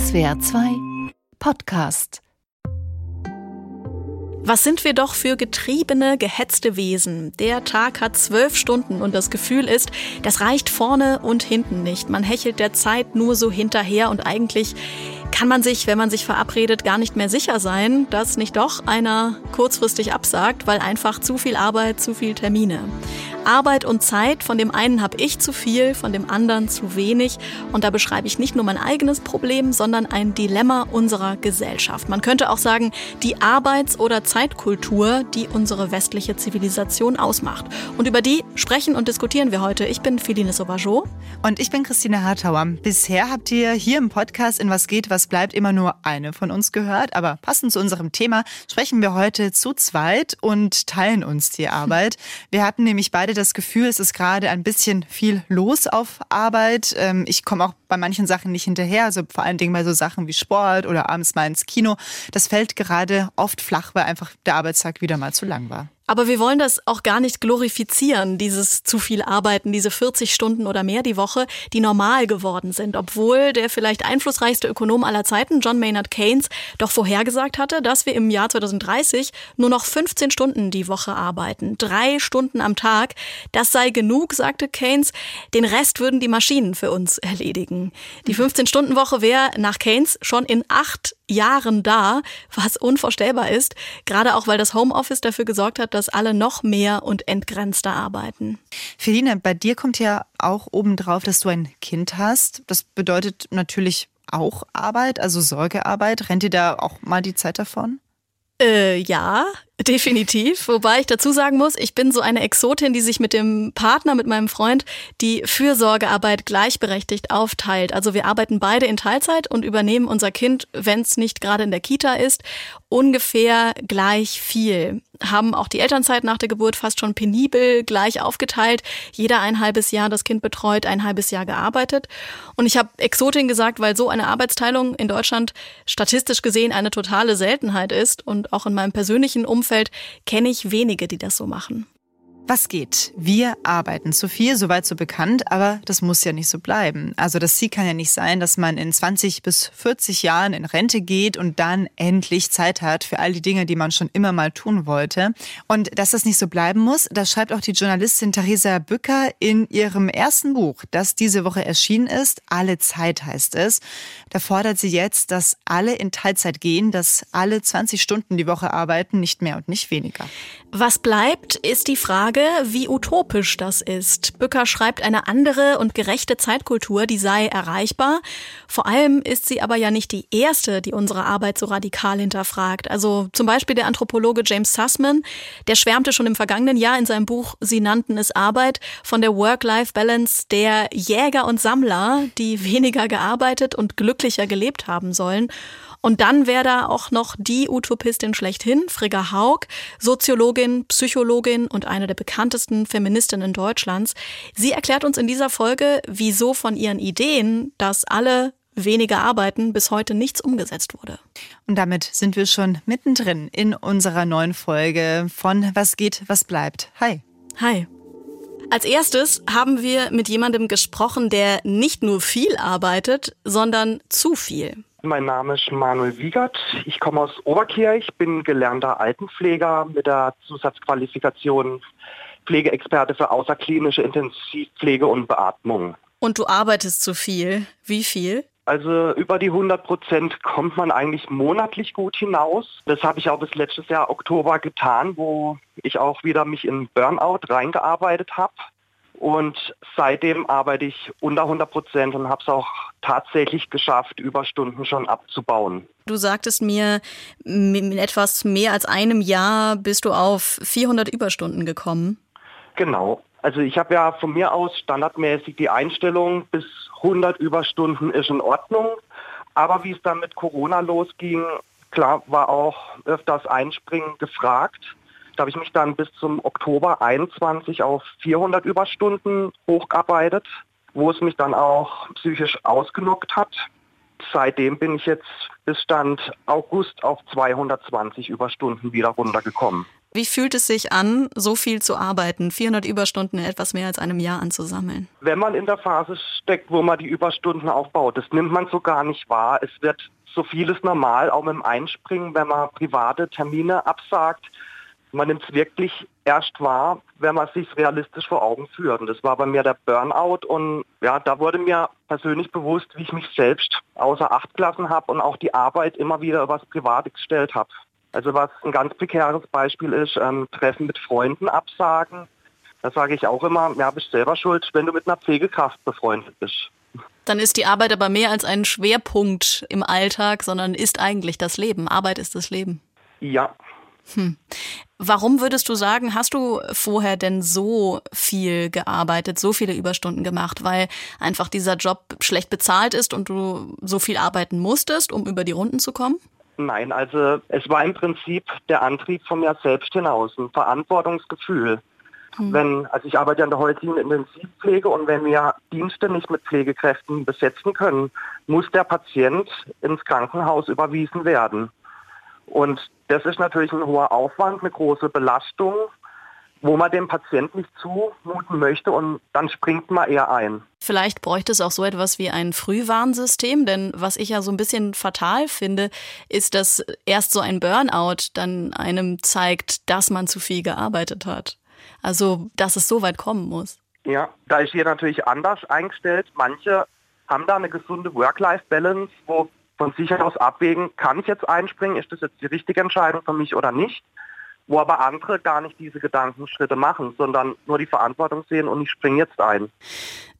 SWR 2 Podcast was sind wir doch für getriebene, gehetzte Wesen? Der Tag hat zwölf Stunden und das Gefühl ist, das reicht vorne und hinten nicht. Man hechelt der Zeit nur so hinterher und eigentlich kann man sich, wenn man sich verabredet, gar nicht mehr sicher sein, dass nicht doch einer kurzfristig absagt, weil einfach zu viel Arbeit, zu viel Termine. Arbeit und Zeit, von dem einen habe ich zu viel, von dem anderen zu wenig. Und da beschreibe ich nicht nur mein eigenes Problem, sondern ein Dilemma unserer Gesellschaft. Man könnte auch sagen, die Arbeits- oder Zeitkultur, die unsere westliche Zivilisation ausmacht. Und über die sprechen und diskutieren wir heute. Ich bin Feline Sauvageau. Und ich bin Christine Hartauer. Bisher habt ihr hier im Podcast in Was geht, was bleibt immer nur eine von uns gehört. Aber passend zu unserem Thema sprechen wir heute zu zweit und teilen uns die Arbeit. Wir hatten nämlich beide das Gefühl, es ist gerade ein bisschen viel los auf Arbeit. Ähm, ich komme auch bei manchen Sachen nicht hinterher, also vor allen Dingen bei so Sachen wie Sport oder abends mal ins Kino. Das fällt gerade oft flach, weil einfach der Arbeitstag wieder mal zu lang war. Aber wir wollen das auch gar nicht glorifizieren, dieses zu viel Arbeiten, diese 40 Stunden oder mehr die Woche, die normal geworden sind, obwohl der vielleicht einflussreichste Ökonom aller Zeiten, John Maynard Keynes, doch vorhergesagt hatte, dass wir im Jahr 2030 nur noch 15 Stunden die Woche arbeiten. Drei Stunden am Tag. Das sei genug, sagte Keynes. Den Rest würden die Maschinen für uns erledigen. Die 15-Stunden-Woche wäre nach Keynes schon in acht Jahren da, was unvorstellbar ist, gerade auch weil das Homeoffice dafür gesorgt hat, dass alle noch mehr und entgrenzter arbeiten. Feline, bei dir kommt ja auch obendrauf, dass du ein Kind hast. Das bedeutet natürlich auch Arbeit, also Sorgearbeit. Rennt dir da auch mal die Zeit davon? Äh, ja, definitiv. Wobei ich dazu sagen muss, ich bin so eine Exotin, die sich mit dem Partner, mit meinem Freund, die Fürsorgearbeit gleichberechtigt aufteilt. Also wir arbeiten beide in Teilzeit und übernehmen unser Kind, wenn es nicht gerade in der Kita ist, ungefähr gleich viel. Haben auch die Elternzeit nach der Geburt fast schon penibel gleich aufgeteilt. Jeder ein halbes Jahr das Kind betreut, ein halbes Jahr gearbeitet. Und ich habe Exotin gesagt, weil so eine Arbeitsteilung in Deutschland statistisch gesehen eine totale Seltenheit ist und auch in meinem persönlichen Umfeld kenne ich wenige, die das so machen. Was geht? Wir arbeiten zu viel, soweit so bekannt, aber das muss ja nicht so bleiben. Also das Ziel kann ja nicht sein, dass man in 20 bis 40 Jahren in Rente geht und dann endlich Zeit hat für all die Dinge, die man schon immer mal tun wollte. Und dass das nicht so bleiben muss, das schreibt auch die Journalistin Theresa Bücker in ihrem ersten Buch, das diese Woche erschienen ist. Alle Zeit heißt es. Da fordert sie jetzt, dass alle in Teilzeit gehen, dass alle 20 Stunden die Woche arbeiten, nicht mehr und nicht weniger. Was bleibt, ist die Frage, wie utopisch das ist. Bücker schreibt eine andere und gerechte Zeitkultur, die sei erreichbar. Vor allem ist sie aber ja nicht die erste, die unsere Arbeit so radikal hinterfragt. Also zum Beispiel der Anthropologe James Sussman, der schwärmte schon im vergangenen Jahr in seinem Buch Sie nannten es Arbeit von der Work-Life-Balance der Jäger und Sammler, die weniger gearbeitet und glücklicher gelebt haben sollen. Und dann wäre da auch noch die Utopistin schlechthin, Frigga Haug, Soziologin, Psychologin und eine der bekanntesten Feministinnen Deutschlands. Sie erklärt uns in dieser Folge, wieso von ihren Ideen, dass alle weniger arbeiten, bis heute nichts umgesetzt wurde. Und damit sind wir schon mittendrin in unserer neuen Folge von Was geht, was bleibt. Hi. Hi. Als erstes haben wir mit jemandem gesprochen, der nicht nur viel arbeitet, sondern zu viel. Mein Name ist Manuel Wiegert. Ich komme aus Oberkirch, bin gelernter Altenpfleger mit der Zusatzqualifikation Pflegeexperte für außerklinische Intensivpflege und Beatmung. Und du arbeitest zu viel. Wie viel? Also über die 100 Prozent kommt man eigentlich monatlich gut hinaus. Das habe ich auch bis letztes Jahr Oktober getan, wo ich auch wieder mich in Burnout reingearbeitet habe. Und seitdem arbeite ich unter 100 Prozent und habe es auch tatsächlich geschafft, Überstunden schon abzubauen. Du sagtest mir, in etwas mehr als einem Jahr bist du auf 400 Überstunden gekommen. Genau. Also ich habe ja von mir aus standardmäßig die Einstellung, bis 100 Überstunden ist in Ordnung. Aber wie es dann mit Corona losging, klar war auch öfters Einspringen gefragt. Da habe ich mich dann bis zum Oktober 21 auf 400 Überstunden hochgearbeitet, wo es mich dann auch psychisch ausgenockt hat. Seitdem bin ich jetzt bis Stand August auf 220 Überstunden wieder runtergekommen. Wie fühlt es sich an, so viel zu arbeiten, 400 Überstunden in etwas mehr als einem Jahr anzusammeln? Wenn man in der Phase steckt, wo man die Überstunden aufbaut, das nimmt man so gar nicht wahr. Es wird so vieles normal, auch mit dem Einspringen, wenn man private Termine absagt. Man nimmt es wirklich erst wahr, wenn man es sich realistisch vor Augen führt. Und das war bei mir der Burnout. Und ja, da wurde mir persönlich bewusst, wie ich mich selbst außer Acht gelassen habe und auch die Arbeit immer wieder übers Private gestellt habe. Also was ein ganz prekäres Beispiel ist, ähm, Treffen mit Freunden absagen. Da sage ich auch immer, ja, bist selber schuld, wenn du mit einer Pflegekraft befreundet bist. Dann ist die Arbeit aber mehr als ein Schwerpunkt im Alltag, sondern ist eigentlich das Leben. Arbeit ist das Leben. Ja. Hm. Warum würdest du sagen, hast du vorher denn so viel gearbeitet, so viele Überstunden gemacht, weil einfach dieser Job schlecht bezahlt ist und du so viel arbeiten musstest, um über die Runden zu kommen? Nein, also es war im Prinzip der Antrieb von mir selbst hinaus, ein Verantwortungsgefühl. Hm. Wenn, also ich arbeite an der heutigen Intensivpflege und wenn wir Dienste nicht mit Pflegekräften besetzen können, muss der Patient ins Krankenhaus überwiesen werden. Und das ist natürlich ein hoher Aufwand, eine große Belastung, wo man dem Patienten nicht zumuten möchte und dann springt man eher ein. Vielleicht bräuchte es auch so etwas wie ein Frühwarnsystem, denn was ich ja so ein bisschen fatal finde, ist, dass erst so ein Burnout dann einem zeigt, dass man zu viel gearbeitet hat. Also, dass es so weit kommen muss. Ja, da ist hier natürlich anders eingestellt. Manche haben da eine gesunde Work-Life-Balance, wo von sich aus abwägen, kann ich jetzt einspringen, ist das jetzt die richtige Entscheidung für mich oder nicht? Wo aber andere gar nicht diese Gedankenschritte machen, sondern nur die Verantwortung sehen und ich springe jetzt ein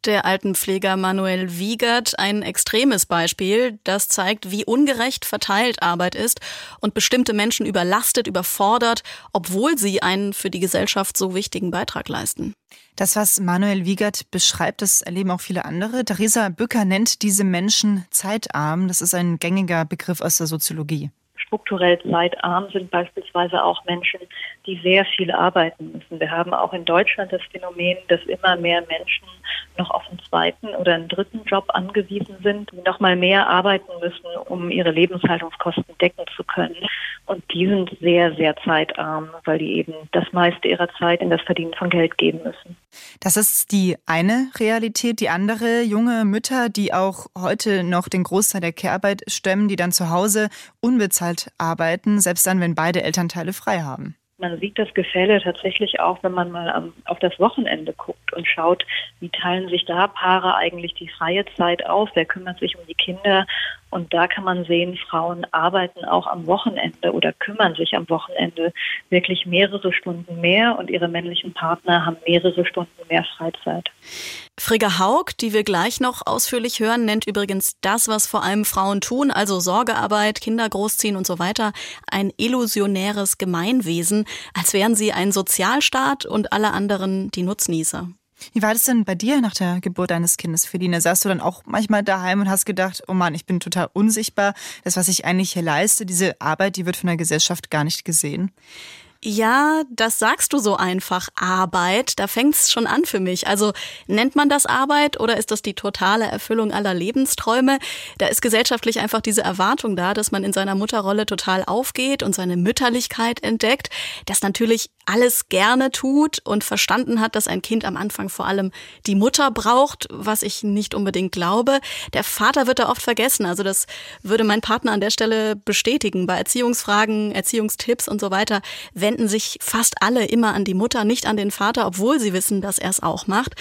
der Altenpfleger Manuel Wiegert ein extremes Beispiel, das zeigt, wie ungerecht verteilt Arbeit ist und bestimmte Menschen überlastet, überfordert, obwohl sie einen für die Gesellschaft so wichtigen Beitrag leisten. Das, was Manuel Wiegert beschreibt, das erleben auch viele andere. Theresa Bücker nennt diese Menschen zeitarm. Das ist ein gängiger Begriff aus der Soziologie strukturell zeitarm sind beispielsweise auch Menschen, die sehr viel arbeiten müssen. Wir haben auch in Deutschland das Phänomen, dass immer mehr Menschen noch auf einen zweiten oder einen dritten Job angewiesen sind, die noch mal mehr arbeiten müssen, um ihre Lebenshaltungskosten decken zu können. Und die sind sehr, sehr zeitarm, weil die eben das meiste ihrer Zeit in das Verdienen von Geld geben müssen. Das ist die eine Realität. Die andere, junge Mütter, die auch heute noch den Großteil der Kehrarbeit stemmen, die dann zu Hause unbezahlt arbeiten, selbst dann, wenn beide Elternteile frei haben. Man sieht das Gefälle tatsächlich auch, wenn man mal auf das Wochenende guckt und schaut, wie teilen sich da Paare eigentlich die freie Zeit auf, wer kümmert sich um die Kinder und da kann man sehen, Frauen arbeiten auch am Wochenende oder kümmern sich am Wochenende wirklich mehrere Stunden mehr und ihre männlichen Partner haben mehrere Stunden mehr Freizeit. Frigga Haug, die wir gleich noch ausführlich hören, nennt übrigens das, was vor allem Frauen tun, also Sorgearbeit, Kinder großziehen und so weiter, ein illusionäres Gemeinwesen, als wären sie ein Sozialstaat und alle anderen die Nutznießer. Wie war das denn bei dir nach der Geburt deines Kindes, Feline? Saßt du dann auch manchmal daheim und hast gedacht, oh Mann, ich bin total unsichtbar. Das, was ich eigentlich hier leiste, diese Arbeit, die wird von der Gesellschaft gar nicht gesehen? Ja, das sagst du so einfach. Arbeit, da fängt's schon an für mich. Also nennt man das Arbeit oder ist das die totale Erfüllung aller Lebensträume? Da ist gesellschaftlich einfach diese Erwartung da, dass man in seiner Mutterrolle total aufgeht und seine Mütterlichkeit entdeckt, das natürlich alles gerne tut und verstanden hat, dass ein Kind am Anfang vor allem die Mutter braucht, was ich nicht unbedingt glaube. Der Vater wird da oft vergessen. Also das würde mein Partner an der Stelle bestätigen. Bei Erziehungsfragen, Erziehungstipps und so weiter wenden sich fast alle immer an die Mutter, nicht an den Vater, obwohl sie wissen, dass er es auch macht.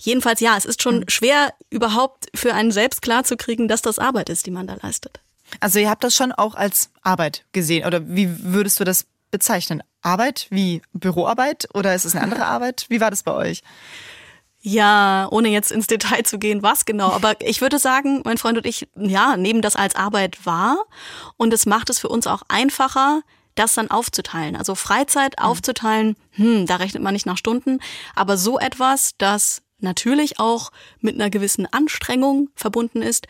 Jedenfalls ja, es ist schon hm. schwer überhaupt für einen selbst klarzukriegen, dass das Arbeit ist, die man da leistet. Also ihr habt das schon auch als Arbeit gesehen oder wie würdest du das bezeichnen? Arbeit wie Büroarbeit oder ist es eine andere Arbeit? Wie war das bei euch? Ja, ohne jetzt ins Detail zu gehen, was genau. Aber ich würde sagen, mein Freund und ich, ja, nehmen das als Arbeit wahr. Und es macht es für uns auch einfacher, das dann aufzuteilen. Also Freizeit mhm. aufzuteilen, hm, da rechnet man nicht nach Stunden. Aber so etwas, das natürlich auch mit einer gewissen Anstrengung verbunden ist,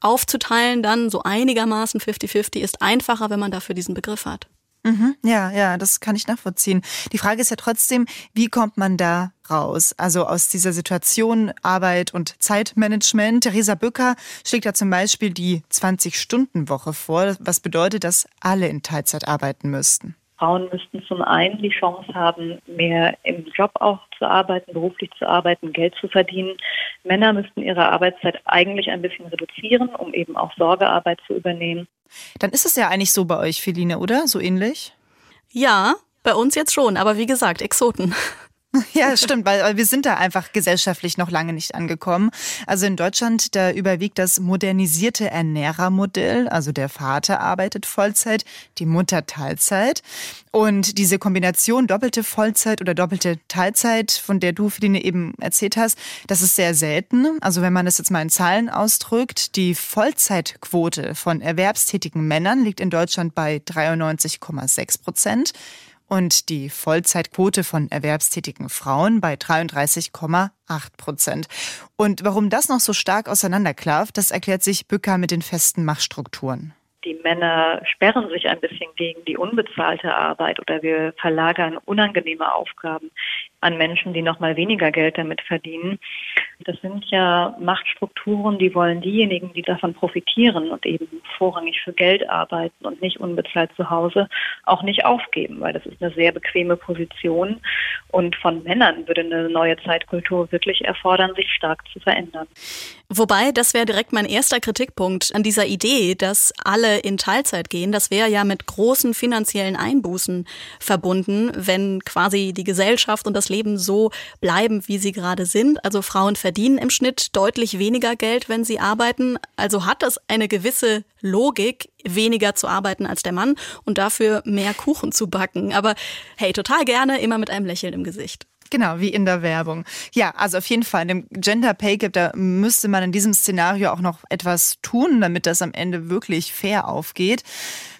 aufzuteilen dann so einigermaßen 50-50 ist einfacher, wenn man dafür diesen Begriff hat. Mhm, ja, ja, das kann ich nachvollziehen. Die Frage ist ja trotzdem, wie kommt man da raus? Also aus dieser Situation Arbeit und Zeitmanagement. Theresa Bücker schlägt ja zum Beispiel die 20-Stunden-Woche vor, was bedeutet, dass alle in Teilzeit arbeiten müssten. Frauen müssten zum einen die Chance haben, mehr im Job auch zu arbeiten, beruflich zu arbeiten, Geld zu verdienen. Männer müssten ihre Arbeitszeit eigentlich ein bisschen reduzieren, um eben auch Sorgearbeit zu übernehmen. Dann ist es ja eigentlich so bei euch, Feline, oder? So ähnlich? Ja, bei uns jetzt schon, aber wie gesagt, Exoten. Ja, stimmt, weil wir sind da einfach gesellschaftlich noch lange nicht angekommen. Also in Deutschland, da überwiegt das modernisierte Ernährermodell. Also der Vater arbeitet Vollzeit, die Mutter Teilzeit. Und diese Kombination doppelte Vollzeit oder doppelte Teilzeit, von der du, Feline, eben erzählt hast, das ist sehr selten. Also wenn man das jetzt mal in Zahlen ausdrückt, die Vollzeitquote von erwerbstätigen Männern liegt in Deutschland bei 93,6 Prozent und die Vollzeitquote von erwerbstätigen Frauen bei 33,8 Prozent. Und warum das noch so stark auseinanderklafft, das erklärt sich Bücker mit den festen Machtstrukturen. Die Männer sperren sich ein bisschen gegen die unbezahlte Arbeit oder wir verlagern unangenehme Aufgaben an Menschen, die noch mal weniger Geld damit verdienen. Das sind ja Machtstrukturen, die wollen diejenigen, die davon profitieren und eben vorrangig für Geld arbeiten und nicht unbezahlt zu Hause, auch nicht aufgeben, weil das ist eine sehr bequeme Position. Und von Männern würde eine neue Zeitkultur wirklich erfordern, sich stark zu verändern. Wobei, das wäre direkt mein erster Kritikpunkt an dieser Idee, dass alle in Teilzeit gehen. Das wäre ja mit großen finanziellen Einbußen verbunden, wenn quasi die Gesellschaft und das Leben so bleiben, wie sie gerade sind. Also Frauen verdienen im Schnitt deutlich weniger Geld, wenn sie arbeiten. Also hat das eine gewisse Logik, weniger zu arbeiten als der Mann und dafür mehr Kuchen zu backen. Aber hey, total gerne, immer mit einem Lächeln im Gesicht. Genau, wie in der Werbung. Ja, also auf jeden Fall, in dem Gender Pay Gap, da müsste man in diesem Szenario auch noch etwas tun, damit das am Ende wirklich fair aufgeht.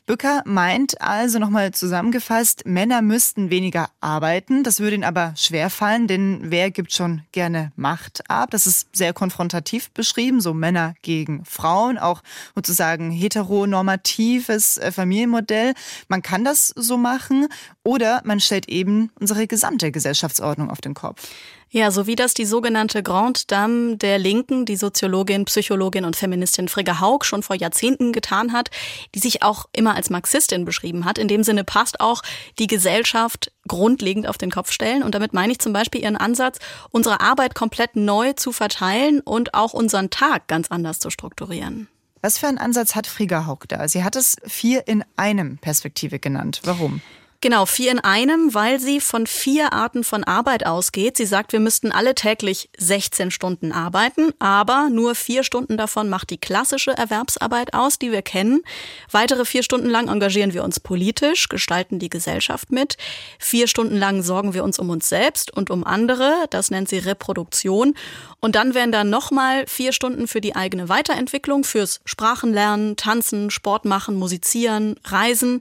Bücker meint also nochmal zusammengefasst, Männer müssten weniger arbeiten. Das würde ihnen aber schwerfallen, denn wer gibt schon gerne Macht ab? Das ist sehr konfrontativ beschrieben, so Männer gegen Frauen, auch sozusagen heteronormatives äh, Familienmodell. Man kann das so machen oder man stellt eben unsere gesamte Gesellschaftsordnung auf den Kopf. Ja, so wie das die sogenannte Grande Dame der Linken, die Soziologin, Psychologin und Feministin Frigga Haug schon vor Jahrzehnten getan hat, die sich auch immer als Marxistin beschrieben hat. In dem Sinne passt auch die Gesellschaft grundlegend auf den Kopf stellen. Und damit meine ich zum Beispiel ihren Ansatz, unsere Arbeit komplett neu zu verteilen und auch unseren Tag ganz anders zu strukturieren. Was für einen Ansatz hat Frigga Haug da? Sie hat es vier in einem Perspektive genannt. Warum? Genau, vier in einem, weil sie von vier Arten von Arbeit ausgeht. Sie sagt, wir müssten alle täglich 16 Stunden arbeiten, aber nur vier Stunden davon macht die klassische Erwerbsarbeit aus, die wir kennen. Weitere vier Stunden lang engagieren wir uns politisch, gestalten die Gesellschaft mit. Vier Stunden lang sorgen wir uns um uns selbst und um andere. Das nennt sie Reproduktion. Und dann wären da nochmal vier Stunden für die eigene Weiterentwicklung, fürs Sprachenlernen, Tanzen, Sport machen, musizieren, Reisen.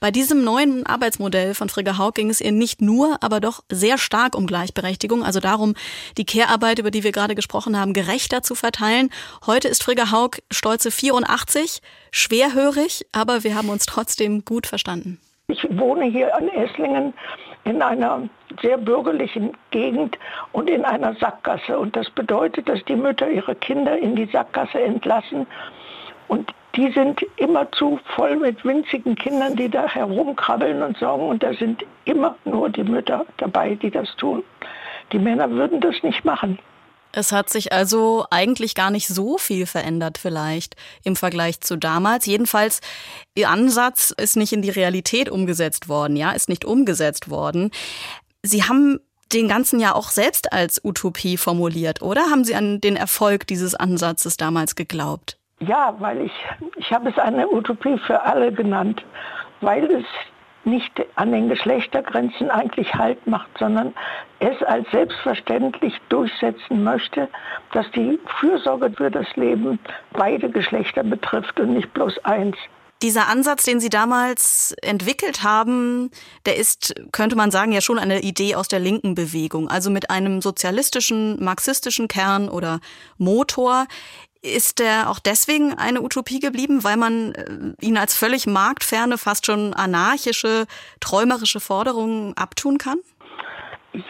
Bei diesem neuen Arbeits Geschäftsmodell von Frigga Haug ging es ihr nicht nur, aber doch sehr stark um Gleichberechtigung, also darum, die Care-Arbeit, über die wir gerade gesprochen haben, gerechter zu verteilen. Heute ist Frigga Haug stolze 84, schwerhörig, aber wir haben uns trotzdem gut verstanden. Ich wohne hier in Esslingen in einer sehr bürgerlichen Gegend und in einer Sackgasse. Und das bedeutet, dass die Mütter ihre Kinder in die Sackgasse entlassen und die sind immerzu voll mit winzigen Kindern, die da herumkrabbeln und sorgen. Und da sind immer nur die Mütter dabei, die das tun. Die Männer würden das nicht machen. Es hat sich also eigentlich gar nicht so viel verändert vielleicht im Vergleich zu damals. Jedenfalls, Ihr Ansatz ist nicht in die Realität umgesetzt worden, ja, ist nicht umgesetzt worden. Sie haben den ganzen ja auch selbst als Utopie formuliert, oder? Haben Sie an den Erfolg dieses Ansatzes damals geglaubt? Ja, weil ich, ich habe es eine Utopie für alle genannt, weil es nicht an den Geschlechtergrenzen eigentlich Halt macht, sondern es als selbstverständlich durchsetzen möchte, dass die Fürsorge für das Leben beide Geschlechter betrifft und nicht bloß eins. Dieser Ansatz, den Sie damals entwickelt haben, der ist, könnte man sagen, ja schon eine Idee aus der linken Bewegung, also mit einem sozialistischen, marxistischen Kern oder Motor. Ist der auch deswegen eine Utopie geblieben, weil man äh, ihn als völlig marktferne, fast schon anarchische, träumerische Forderungen abtun kann?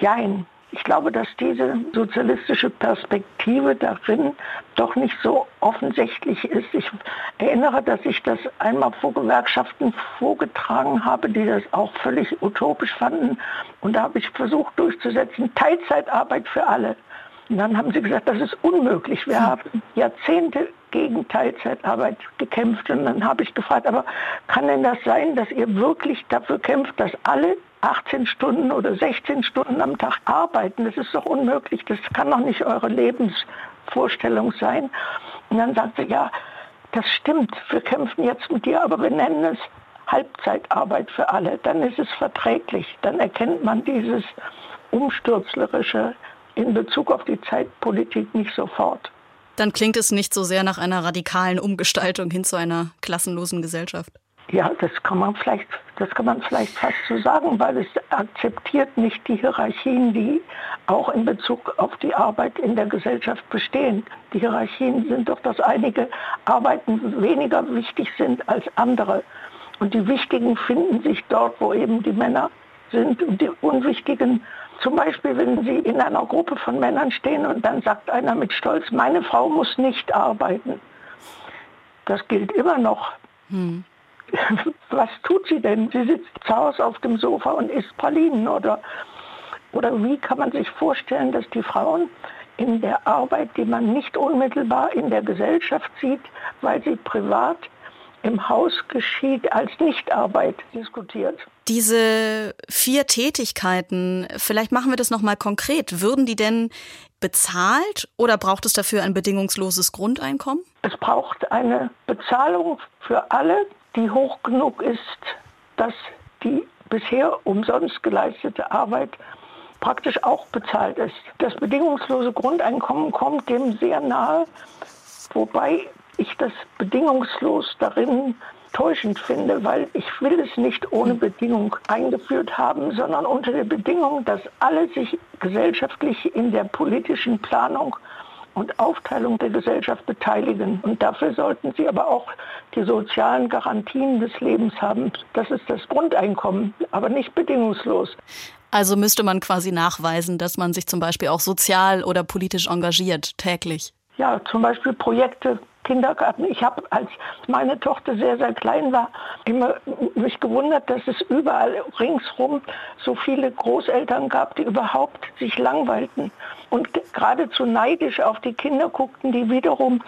Jein. Ich glaube, dass diese sozialistische Perspektive darin doch nicht so offensichtlich ist. Ich erinnere, dass ich das einmal vor Gewerkschaften vorgetragen habe, die das auch völlig utopisch fanden. Und da habe ich versucht durchzusetzen, Teilzeitarbeit für alle. Und dann haben sie gesagt, das ist unmöglich. Wir haben Jahrzehnte gegen Teilzeitarbeit gekämpft. Und dann habe ich gefragt, aber kann denn das sein, dass ihr wirklich dafür kämpft, dass alle 18 Stunden oder 16 Stunden am Tag arbeiten? Das ist doch unmöglich. Das kann doch nicht eure Lebensvorstellung sein. Und dann sagte sie, ja, das stimmt. Wir kämpfen jetzt mit dir, aber wir nennen es Halbzeitarbeit für alle. Dann ist es verträglich. Dann erkennt man dieses umstürzlerische in Bezug auf die Zeitpolitik nicht sofort. Dann klingt es nicht so sehr nach einer radikalen Umgestaltung hin zu einer klassenlosen Gesellschaft. Ja, das kann man vielleicht, das kann man vielleicht fast so sagen, weil es akzeptiert nicht die Hierarchien, die auch in Bezug auf die Arbeit in der Gesellschaft bestehen. Die Hierarchien sind doch, dass einige Arbeiten weniger wichtig sind als andere. Und die Wichtigen finden sich dort, wo eben die Männer sind und die Unwichtigen zum Beispiel, wenn Sie in einer Gruppe von Männern stehen und dann sagt einer mit Stolz, meine Frau muss nicht arbeiten. Das gilt immer noch. Hm. Was tut sie denn? Sie sitzt zu Hause auf dem Sofa und isst Pralinen oder, oder wie kann man sich vorstellen, dass die Frauen in der Arbeit, die man nicht unmittelbar in der Gesellschaft sieht, weil sie privat im Haus geschieht, als Nichtarbeit diskutiert. Diese vier Tätigkeiten, vielleicht machen wir das nochmal konkret. Würden die denn bezahlt oder braucht es dafür ein bedingungsloses Grundeinkommen? Es braucht eine Bezahlung für alle, die hoch genug ist, dass die bisher umsonst geleistete Arbeit praktisch auch bezahlt ist. Das bedingungslose Grundeinkommen kommt dem sehr nahe, wobei ich das bedingungslos darin täuschend finde, weil ich will es nicht ohne Bedingung eingeführt haben, sondern unter der Bedingung, dass alle sich gesellschaftlich in der politischen Planung und Aufteilung der Gesellschaft beteiligen. Und dafür sollten sie aber auch die sozialen Garantien des Lebens haben. Das ist das Grundeinkommen, aber nicht bedingungslos. Also müsste man quasi nachweisen, dass man sich zum Beispiel auch sozial oder politisch engagiert, täglich. Ja, zum Beispiel Projekte Kindergarten. Ich habe, als meine Tochter sehr, sehr klein war, immer mich gewundert, dass es überall ringsrum so viele Großeltern gab, die überhaupt sich langweilten und geradezu neidisch auf die Kinder guckten, die wiederum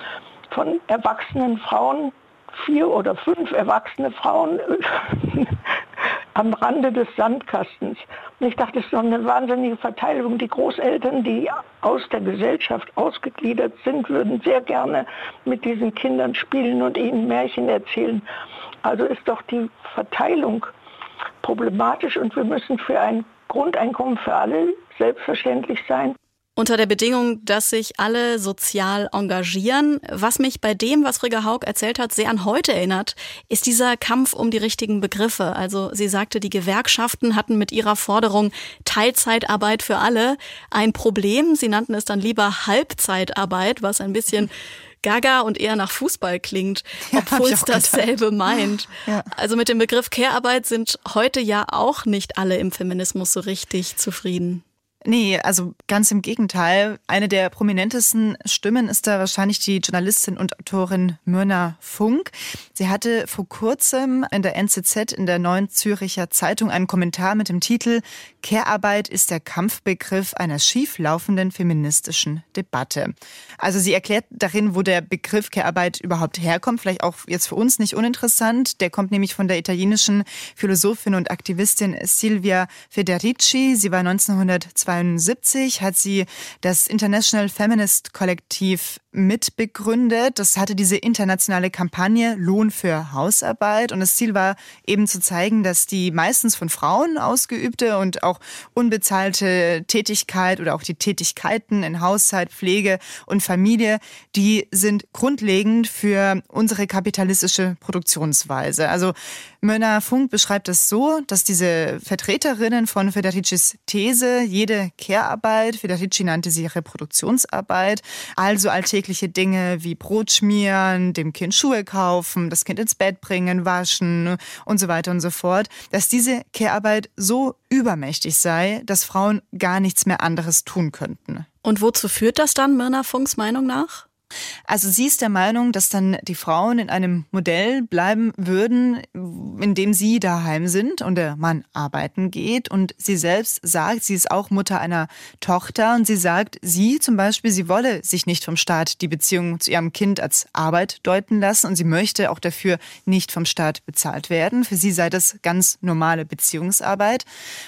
von erwachsenen Frauen vier oder fünf erwachsene Frauen am Rande des Sandkastens. Und ich dachte, es ist doch eine wahnsinnige Verteilung. Die Großeltern, die aus der Gesellschaft ausgegliedert sind, würden sehr gerne mit diesen Kindern spielen und ihnen Märchen erzählen. Also ist doch die Verteilung problematisch und wir müssen für ein Grundeinkommen für alle selbstverständlich sein. Unter der Bedingung, dass sich alle sozial engagieren. Was mich bei dem, was Frigga Haug erzählt hat, sehr an heute erinnert, ist dieser Kampf um die richtigen Begriffe. Also sie sagte, die Gewerkschaften hatten mit ihrer Forderung Teilzeitarbeit für alle ein Problem. Sie nannten es dann lieber Halbzeitarbeit, was ein bisschen gaga und eher nach Fußball klingt, obwohl ja, es dasselbe meint. Ja. Also mit dem Begriff Care-Arbeit sind heute ja auch nicht alle im Feminismus so richtig zufrieden. Nee, also ganz im Gegenteil. Eine der prominentesten Stimmen ist da wahrscheinlich die Journalistin und Autorin Myrna Funk. Sie hatte vor kurzem in der NZZ in der Neuen Züricher Zeitung einen Kommentar mit dem Titel Care-Arbeit ist der Kampfbegriff einer schieflaufenden feministischen Debatte. Also sie erklärt darin, wo der Begriff Care-Arbeit überhaupt herkommt. Vielleicht auch jetzt für uns nicht uninteressant. Der kommt nämlich von der italienischen Philosophin und Aktivistin Silvia Federici. Sie war 1902 1972 hat sie das International Feminist Kollektiv mitbegründet. Das hatte diese internationale Kampagne Lohn für Hausarbeit. Und das Ziel war eben zu zeigen, dass die meistens von Frauen ausgeübte und auch unbezahlte Tätigkeit oder auch die Tätigkeiten in Haushalt, Pflege und Familie, die sind grundlegend für unsere kapitalistische Produktionsweise. Also Mörner Funk beschreibt es so, dass diese Vertreterinnen von Federicis These jede Care-Arbeit, Federici nannte sie Reproduktionsarbeit, also alltägliche Dinge wie Brot schmieren, dem Kind Schuhe kaufen, das Kind ins Bett bringen, waschen und so weiter und so fort, dass diese Care-Arbeit so übermächtig sei, dass Frauen gar nichts mehr anderes tun könnten. Und wozu führt das dann, Myrna Funks Meinung nach? Also sie ist der Meinung, dass dann die Frauen in einem Modell bleiben würden, in dem sie daheim sind und der Mann arbeiten geht. Und sie selbst sagt, sie ist auch Mutter einer Tochter und sie sagt, sie zum Beispiel, sie wolle sich nicht vom Staat die Beziehung zu ihrem Kind als Arbeit deuten lassen und sie möchte auch dafür nicht vom Staat bezahlt werden. Für sie sei das ganz normale Beziehungsarbeit.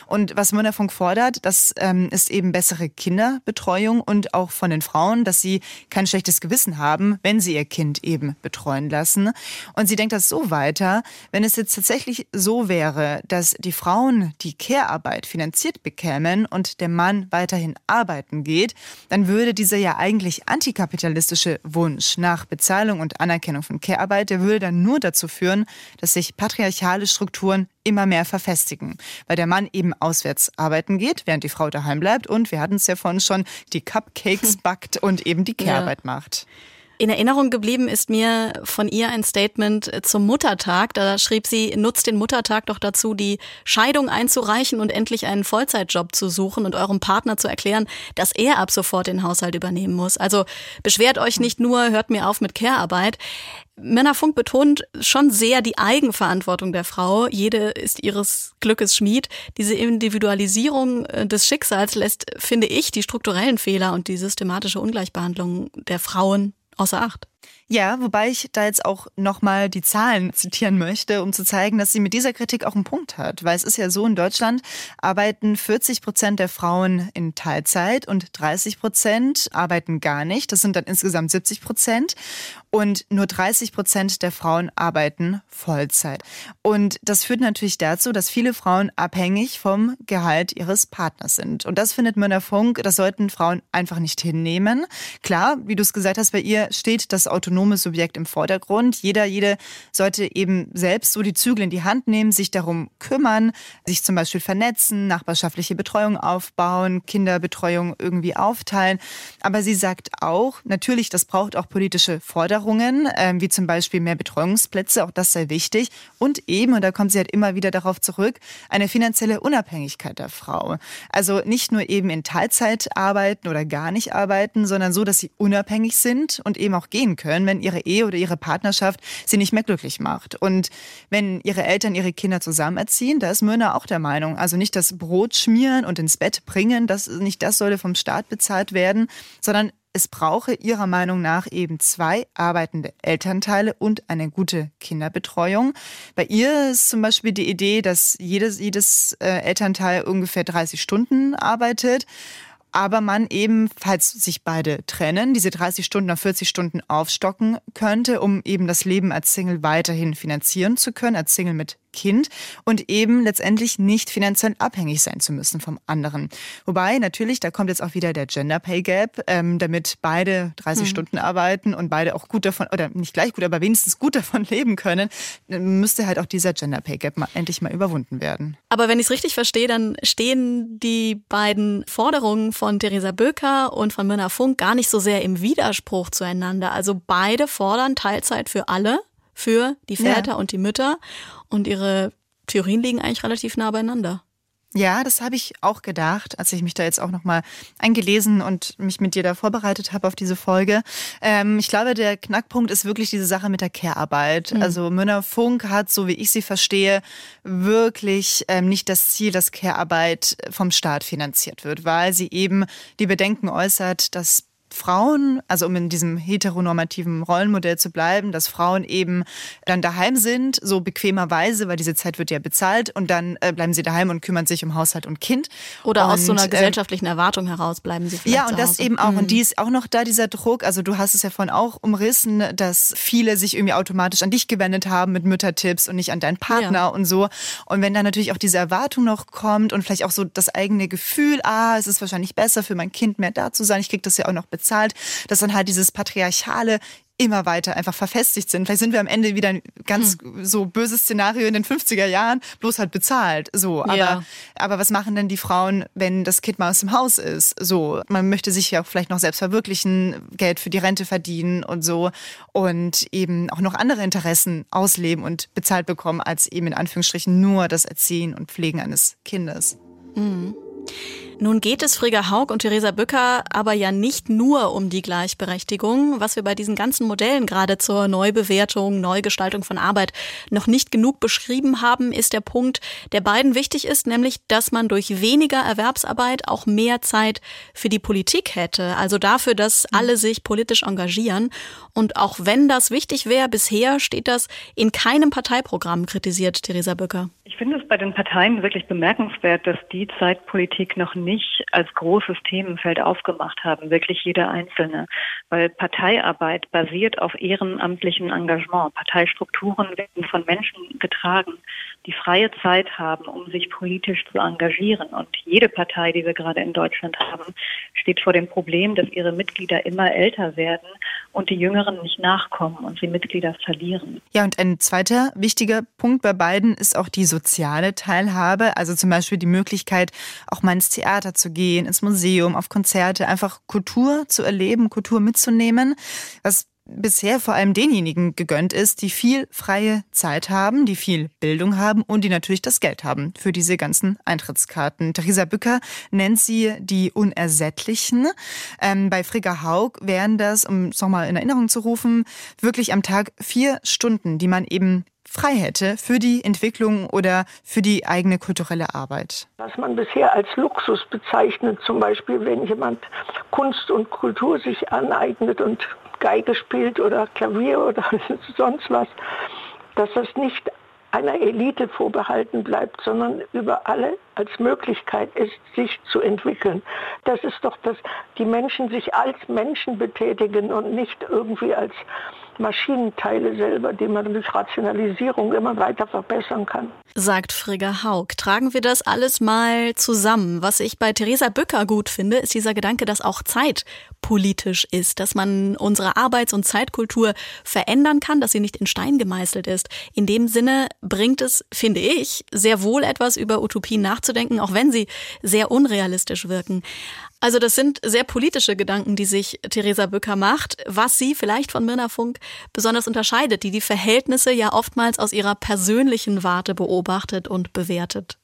Und was Münnerfunk fordert, das ähm, ist eben bessere Kinderbetreuung und auch von den Frauen, dass sie kein schlechtes Gewissen Gewissen haben, wenn sie ihr Kind eben betreuen lassen. Und sie denkt das so weiter, wenn es jetzt tatsächlich so wäre, dass die Frauen die Care-Arbeit finanziert bekämen und der Mann weiterhin arbeiten geht, dann würde dieser ja eigentlich antikapitalistische Wunsch nach Bezahlung und Anerkennung von Care-Arbeit, der würde dann nur dazu führen, dass sich patriarchale Strukturen immer mehr verfestigen, weil der Mann eben auswärts arbeiten geht, während die Frau daheim bleibt und wir hatten es ja vorhin schon, die Cupcakes backt und eben die Kehrarbeit ja. macht. In Erinnerung geblieben ist mir von ihr ein Statement zum Muttertag. Da schrieb sie, nutzt den Muttertag doch dazu, die Scheidung einzureichen und endlich einen Vollzeitjob zu suchen und eurem Partner zu erklären, dass er ab sofort den Haushalt übernehmen muss. Also beschwert euch nicht nur, hört mir auf mit Care-Arbeit. Männerfunk betont schon sehr die Eigenverantwortung der Frau. Jede ist ihres Glückes Schmied. Diese Individualisierung äh, des Schicksals lässt, finde ich, die strukturellen Fehler und die systematische Ungleichbehandlung der Frauen außer Acht. Ja, wobei ich da jetzt auch nochmal die Zahlen zitieren möchte, um zu zeigen, dass sie mit dieser Kritik auch einen Punkt hat. Weil es ist ja so, in Deutschland arbeiten 40 Prozent der Frauen in Teilzeit und 30 Prozent arbeiten gar nicht. Das sind dann insgesamt 70 Prozent. Und nur 30 Prozent der Frauen arbeiten Vollzeit. Und das führt natürlich dazu, dass viele Frauen abhängig vom Gehalt ihres Partners sind. Und das findet Mörner Funk, das sollten Frauen einfach nicht hinnehmen. Klar, wie du es gesagt hast, bei ihr steht das autonome Subjekt im Vordergrund. Jeder, jede sollte eben selbst so die Zügel in die Hand nehmen, sich darum kümmern, sich zum Beispiel vernetzen, nachbarschaftliche Betreuung aufbauen, Kinderbetreuung irgendwie aufteilen. Aber sie sagt auch, natürlich, das braucht auch politische Forderungen, äh, wie zum Beispiel mehr Betreuungsplätze, auch das sei wichtig. Und eben, und da kommt sie halt immer wieder darauf zurück, eine finanzielle Unabhängigkeit der Frau. Also nicht nur eben in Teilzeit arbeiten oder gar nicht arbeiten, sondern so, dass sie unabhängig sind und eben auch gehen können können, wenn ihre Ehe oder ihre Partnerschaft sie nicht mehr glücklich macht. Und wenn ihre Eltern ihre Kinder zusammen erziehen, da ist Mörner auch der Meinung, also nicht das Brot schmieren und ins Bett bringen, das, nicht das sollte vom Staat bezahlt werden, sondern es brauche ihrer Meinung nach eben zwei arbeitende Elternteile und eine gute Kinderbetreuung. Bei ihr ist zum Beispiel die Idee, dass jedes, jedes äh, Elternteil ungefähr 30 Stunden arbeitet aber man eben, falls sich beide trennen, diese 30 Stunden auf 40 Stunden aufstocken könnte, um eben das Leben als Single weiterhin finanzieren zu können, als Single mit Kind und eben letztendlich nicht finanziell abhängig sein zu müssen vom anderen. Wobei natürlich, da kommt jetzt auch wieder der Gender Pay Gap, ähm, damit beide 30 mhm. Stunden arbeiten und beide auch gut davon, oder nicht gleich gut, aber wenigstens gut davon leben können, müsste halt auch dieser Gender Pay Gap mal, endlich mal überwunden werden. Aber wenn ich es richtig verstehe, dann stehen die beiden Forderungen von Theresa Böker und von Mirna Funk gar nicht so sehr im Widerspruch zueinander. Also beide fordern Teilzeit für alle für die Väter ja. und die Mütter. Und ihre Theorien liegen eigentlich relativ nah beieinander. Ja, das habe ich auch gedacht, als ich mich da jetzt auch nochmal eingelesen und mich mit dir da vorbereitet habe auf diese Folge. Ähm, ich glaube, der Knackpunkt ist wirklich diese Sache mit der Care-Arbeit. Mhm. Also Münner Funk hat, so wie ich sie verstehe, wirklich ähm, nicht das Ziel, dass Care-Arbeit vom Staat finanziert wird, weil sie eben die Bedenken äußert, dass Frauen, also um in diesem heteronormativen Rollenmodell zu bleiben, dass Frauen eben dann daheim sind, so bequemerweise, weil diese Zeit wird ja bezahlt und dann äh, bleiben sie daheim und kümmern sich um Haushalt und Kind. Oder und, aus so einer äh, gesellschaftlichen Erwartung heraus bleiben sie vielleicht Ja, und das eben auch. Mhm. Und die ist auch noch da, dieser Druck. Also du hast es ja vorhin auch umrissen, dass viele sich irgendwie automatisch an dich gewendet haben mit Müttertipps und nicht an deinen Partner ja. und so. Und wenn dann natürlich auch diese Erwartung noch kommt und vielleicht auch so das eigene Gefühl, ah, es ist wahrscheinlich besser für mein Kind mehr da zu sein, ich krieg das ja auch noch bezahlt bezahlt, dass dann halt dieses patriarchale immer weiter einfach verfestigt sind. Vielleicht sind wir am Ende wieder ein ganz hm. so böses Szenario in den 50er Jahren, bloß halt bezahlt. So, aber, ja. aber was machen denn die Frauen, wenn das Kind mal aus dem Haus ist? So, man möchte sich ja vielleicht noch selbst verwirklichen, Geld für die Rente verdienen und so und eben auch noch andere Interessen ausleben und bezahlt bekommen, als eben in Anführungsstrichen nur das Erziehen und Pflegen eines Kindes. Mhm. Nun geht es Frigga Haug und Theresa Bücker aber ja nicht nur um die Gleichberechtigung. Was wir bei diesen ganzen Modellen gerade zur Neubewertung, Neugestaltung von Arbeit noch nicht genug beschrieben haben, ist der Punkt, der beiden wichtig ist, nämlich, dass man durch weniger Erwerbsarbeit auch mehr Zeit für die Politik hätte. Also dafür, dass alle sich politisch engagieren. Und auch wenn das wichtig wäre, bisher steht das in keinem Parteiprogramm, kritisiert Theresa Bücker. Ich finde es bei den Parteien wirklich bemerkenswert, dass die Zeitpolitik noch nicht als großes Themenfeld aufgemacht haben, wirklich jeder Einzelne. Weil Parteiarbeit basiert auf ehrenamtlichem Engagement. Parteistrukturen werden von Menschen getragen, die freie Zeit haben, um sich politisch zu engagieren. Und jede Partei, die wir gerade in Deutschland haben, steht vor dem Problem, dass ihre Mitglieder immer älter werden und die Jüngeren nicht nachkommen und sie Mitglieder verlieren. Ja, und ein zweiter wichtiger Punkt bei beiden ist auch die soziale Teilhabe, also zum Beispiel die Möglichkeit, auch mal ins Theater zu gehen, ins Museum, auf Konzerte, einfach Kultur zu erleben, Kultur mitzunehmen, was bisher vor allem denjenigen gegönnt ist, die viel freie Zeit haben, die viel Bildung haben und die natürlich das Geld haben für diese ganzen Eintrittskarten. Theresa Bücker nennt sie die Unersättlichen. Ähm, bei Frigga Haug wären das, um es nochmal in Erinnerung zu rufen, wirklich am Tag vier Stunden, die man eben frei hätte für die Entwicklung oder für die eigene kulturelle Arbeit? Was man bisher als Luxus bezeichnet, zum Beispiel wenn jemand Kunst und Kultur sich aneignet und Geige spielt oder Klavier oder sonst was, dass das nicht einer Elite vorbehalten bleibt, sondern über alle als Möglichkeit ist, sich zu entwickeln. Das ist doch, dass die Menschen sich als Menschen betätigen und nicht irgendwie als Maschinenteile selber, die man durch Rationalisierung immer weiter verbessern kann. Sagt Frigga Haug. Tragen wir das alles mal zusammen. Was ich bei Theresa Bücker gut finde, ist dieser Gedanke, dass auch Zeit politisch ist, dass man unsere Arbeits- und Zeitkultur verändern kann, dass sie nicht in Stein gemeißelt ist. In dem Sinne bringt es, finde ich, sehr wohl etwas über Utopien nachzudenken, auch wenn sie sehr unrealistisch wirken. Also das sind sehr politische Gedanken, die sich Theresa Bücker macht, was sie vielleicht von Mirna Funk besonders unterscheidet, die die Verhältnisse ja oftmals aus ihrer persönlichen Warte beobachtet und bewertet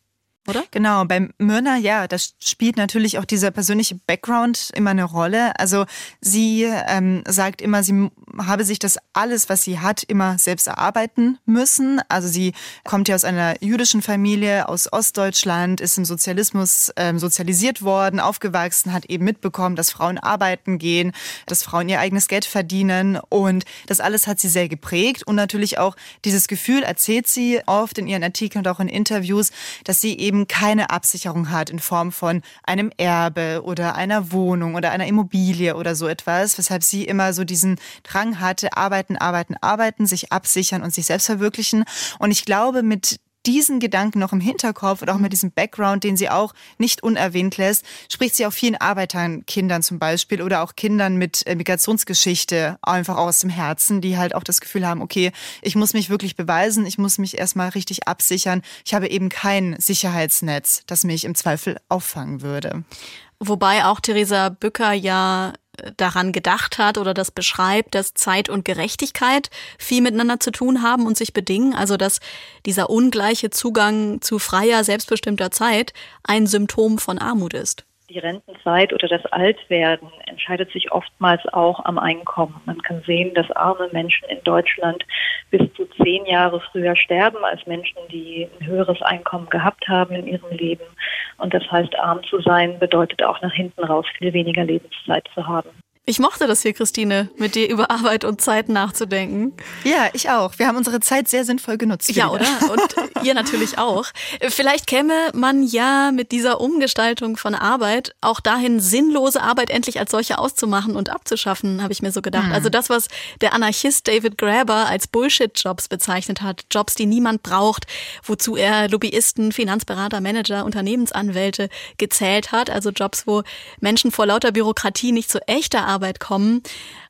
oder? Genau, beim Myrna, ja, das spielt natürlich auch dieser persönliche Background immer eine Rolle. Also sie ähm, sagt immer, sie habe sich das alles, was sie hat, immer selbst erarbeiten müssen. Also sie kommt ja aus einer jüdischen Familie aus Ostdeutschland, ist im Sozialismus ähm, sozialisiert worden, aufgewachsen, hat eben mitbekommen, dass Frauen arbeiten gehen, dass Frauen ihr eigenes Geld verdienen und das alles hat sie sehr geprägt und natürlich auch dieses Gefühl erzählt sie oft in ihren Artikeln und auch in Interviews, dass sie eben eben keine Absicherung hat in Form von einem Erbe oder einer Wohnung oder einer Immobilie oder so etwas, weshalb sie immer so diesen Drang hatte, arbeiten, arbeiten, arbeiten, sich absichern und sich selbst verwirklichen. Und ich glaube, mit diesen Gedanken noch im Hinterkopf und auch mit diesem Background, den sie auch nicht unerwähnt lässt, spricht sie auch vielen Arbeiterkindern zum Beispiel oder auch Kindern mit äh, Migrationsgeschichte einfach aus dem Herzen, die halt auch das Gefühl haben, okay, ich muss mich wirklich beweisen, ich muss mich erstmal richtig absichern. Ich habe eben kein Sicherheitsnetz, das mich im Zweifel auffangen würde. Wobei auch Theresa Bücker ja daran gedacht hat oder das beschreibt, dass Zeit und Gerechtigkeit viel miteinander zu tun haben und sich bedingen. Also dass dieser ungleiche Zugang zu freier, selbstbestimmter Zeit ein Symptom von Armut ist die Rentenzeit oder das Altwerden entscheidet sich oftmals auch am Einkommen. Man kann sehen, dass arme Menschen in Deutschland bis zu zehn Jahre früher sterben als Menschen, die ein höheres Einkommen gehabt haben in ihrem Leben. Und das heißt, arm zu sein bedeutet auch nach hinten raus viel weniger Lebenszeit zu haben. Ich mochte das hier, Christine, mit dir über Arbeit und Zeit nachzudenken. Ja, ich auch. Wir haben unsere Zeit sehr sinnvoll genutzt. Ja, oder? Und ihr natürlich auch. Vielleicht käme man ja mit dieser Umgestaltung von Arbeit auch dahin, sinnlose Arbeit endlich als solche auszumachen und abzuschaffen, habe ich mir so gedacht. Hm. Also das, was der Anarchist David Graeber als Bullshit-Jobs bezeichnet hat. Jobs, die niemand braucht, wozu er Lobbyisten, Finanzberater, Manager, Unternehmensanwälte gezählt hat. Also Jobs, wo Menschen vor lauter Bürokratie nicht zu echter Arbeit kommen.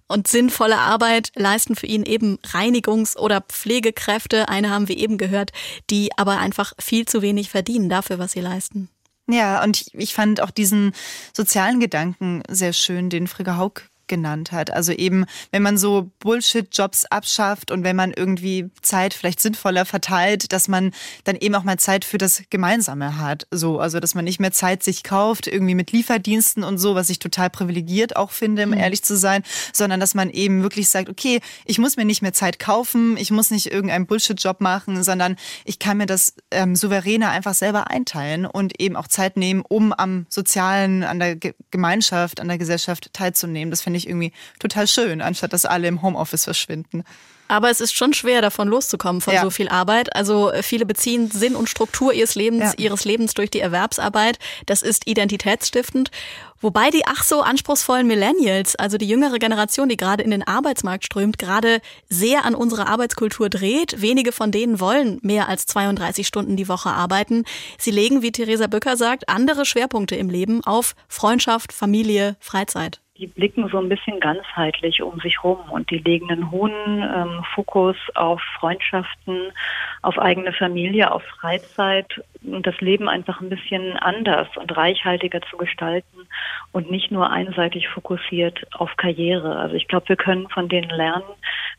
und sinnvolle Arbeit leisten für ihn eben Reinigungs- oder Pflegekräfte. Eine haben wir eben gehört, die aber einfach viel zu wenig verdienen dafür, was sie leisten. Ja, und ich, fand auch diesen sozialen Gedanken sehr schön, den Frigga Haug genannt hat. Also eben, wenn man so Bullshit-Jobs abschafft und wenn man irgendwie Zeit vielleicht sinnvoller verteilt, dass man dann eben auch mal Zeit für das Gemeinsame hat. So, also dass man nicht mehr Zeit sich kauft, irgendwie mit Lieferdiensten und so, was ich total privilegiert auch finde, um mhm. ehrlich zu sein, sondern dass man eben wirklich sagt, okay, ich muss mir nicht mehr Zeit kaufen, ich muss nicht irgendeinen Bullshit-Job machen, sondern ich kann mir das ähm, souveräner einfach selber einteilen und eben auch Zeit nehmen, um am Sozialen, an der Ge Gemeinschaft, an der Gesellschaft teilzunehmen. Das finde ich ich irgendwie total schön, anstatt dass alle im Homeoffice verschwinden. Aber es ist schon schwer, davon loszukommen, von ja. so viel Arbeit. Also äh, viele beziehen Sinn und Struktur ihres Lebens, ja. ihres Lebens durch die Erwerbsarbeit. Das ist identitätsstiftend. Wobei die ach so anspruchsvollen Millennials, also die jüngere Generation, die gerade in den Arbeitsmarkt strömt, gerade sehr an unserer Arbeitskultur dreht. Wenige von denen wollen mehr als 32 Stunden die Woche arbeiten. Sie legen, wie Theresa Bücker sagt, andere Schwerpunkte im Leben auf Freundschaft, Familie, Freizeit die blicken so ein bisschen ganzheitlich um sich rum und die legen einen hohen ähm, Fokus auf Freundschaften, auf eigene Familie, auf Freizeit und das Leben einfach ein bisschen anders und reichhaltiger zu gestalten und nicht nur einseitig fokussiert auf Karriere. Also ich glaube, wir können von denen lernen,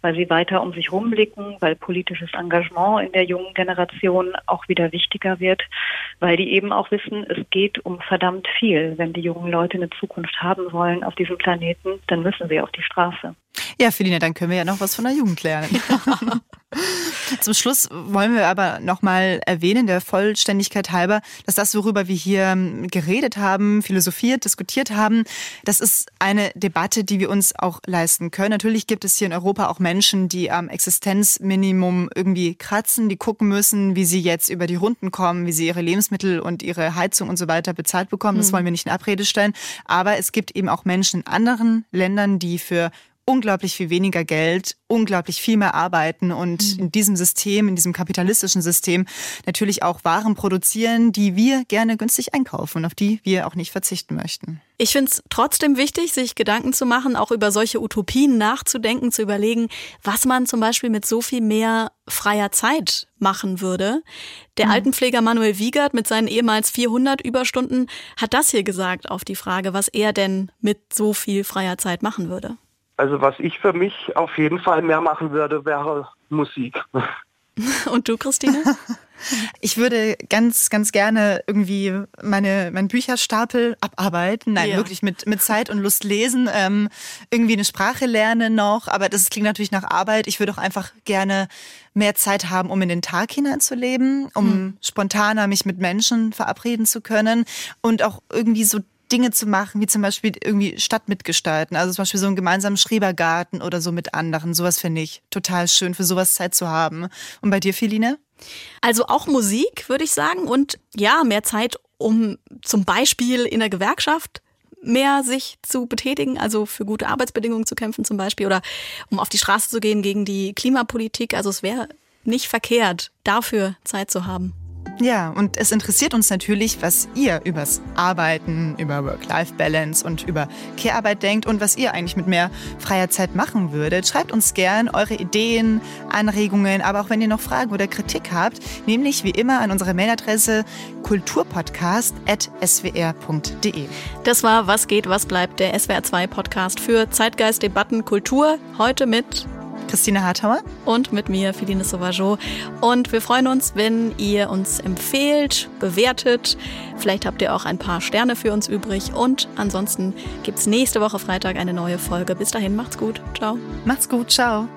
weil sie weiter um sich rumblicken, weil politisches Engagement in der jungen Generation auch wieder wichtiger wird, weil die eben auch wissen, es geht um verdammt viel. Wenn die jungen Leute eine Zukunft haben wollen auf diesem Planeten, dann müssen sie auf die Straße. Ja, Felina, dann können wir ja noch was von der Jugend lernen. Zum Schluss wollen wir aber nochmal erwähnen, der Vollständigkeit halber, dass das, worüber wir hier ähm, geredet haben, philosophiert, diskutiert haben, das ist eine Debatte, die wir uns auch leisten können. Natürlich gibt es hier in Europa auch Menschen, die am Existenzminimum irgendwie kratzen, die gucken müssen, wie sie jetzt über die Runden kommen, wie sie ihre Lebensmittel und ihre Heizung und so weiter bezahlt bekommen. Das hm. wollen wir nicht in Abrede stellen. Aber es gibt eben auch Menschen in anderen Ländern, die für unglaublich viel weniger Geld, unglaublich viel mehr arbeiten und mhm. in diesem System, in diesem kapitalistischen System natürlich auch Waren produzieren, die wir gerne günstig einkaufen und auf die wir auch nicht verzichten möchten. Ich finde es trotzdem wichtig, sich Gedanken zu machen, auch über solche Utopien nachzudenken, zu überlegen, was man zum Beispiel mit so viel mehr freier Zeit machen würde. Der mhm. Altenpfleger Manuel Wiegert mit seinen ehemals 400 Überstunden hat das hier gesagt auf die Frage, was er denn mit so viel freier Zeit machen würde. Also was ich für mich auf jeden Fall mehr machen würde, wäre Musik. Und du, Christine? Ich würde ganz, ganz gerne irgendwie meine, meinen Bücherstapel abarbeiten. Nein, ja. wirklich mit, mit Zeit und Lust lesen. Ähm, irgendwie eine Sprache lernen noch. Aber das klingt natürlich nach Arbeit. Ich würde auch einfach gerne mehr Zeit haben, um in den Tag hineinzuleben, um hm. spontaner mich mit Menschen verabreden zu können und auch irgendwie so Dinge zu machen, wie zum Beispiel irgendwie Stadt mitgestalten. Also zum Beispiel so einen gemeinsamen Schrebergarten oder so mit anderen. Sowas finde ich total schön, für sowas Zeit zu haben. Und bei dir, Feline? Also auch Musik, würde ich sagen. Und ja, mehr Zeit, um zum Beispiel in der Gewerkschaft mehr sich zu betätigen, also für gute Arbeitsbedingungen zu kämpfen zum Beispiel oder um auf die Straße zu gehen gegen die Klimapolitik. Also es wäre nicht verkehrt, dafür Zeit zu haben. Ja, und es interessiert uns natürlich, was ihr übers Arbeiten, über Work-Life-Balance und über Care-Arbeit denkt und was ihr eigentlich mit mehr freier Zeit machen würdet. Schreibt uns gern eure Ideen, Anregungen, aber auch wenn ihr noch Fragen oder Kritik habt, nämlich wie immer an unsere Mailadresse kulturpodcast.swr.de. Das war Was geht, was bleibt, der SWR2 Podcast für Zeitgeist, Debatten, Kultur. Heute mit Christine Hartauer. Und mit mir, Feline Sauvageau. Und wir freuen uns, wenn ihr uns empfehlt, bewertet. Vielleicht habt ihr auch ein paar Sterne für uns übrig. Und ansonsten gibt es nächste Woche Freitag eine neue Folge. Bis dahin, macht's gut. Ciao. Macht's gut. Ciao.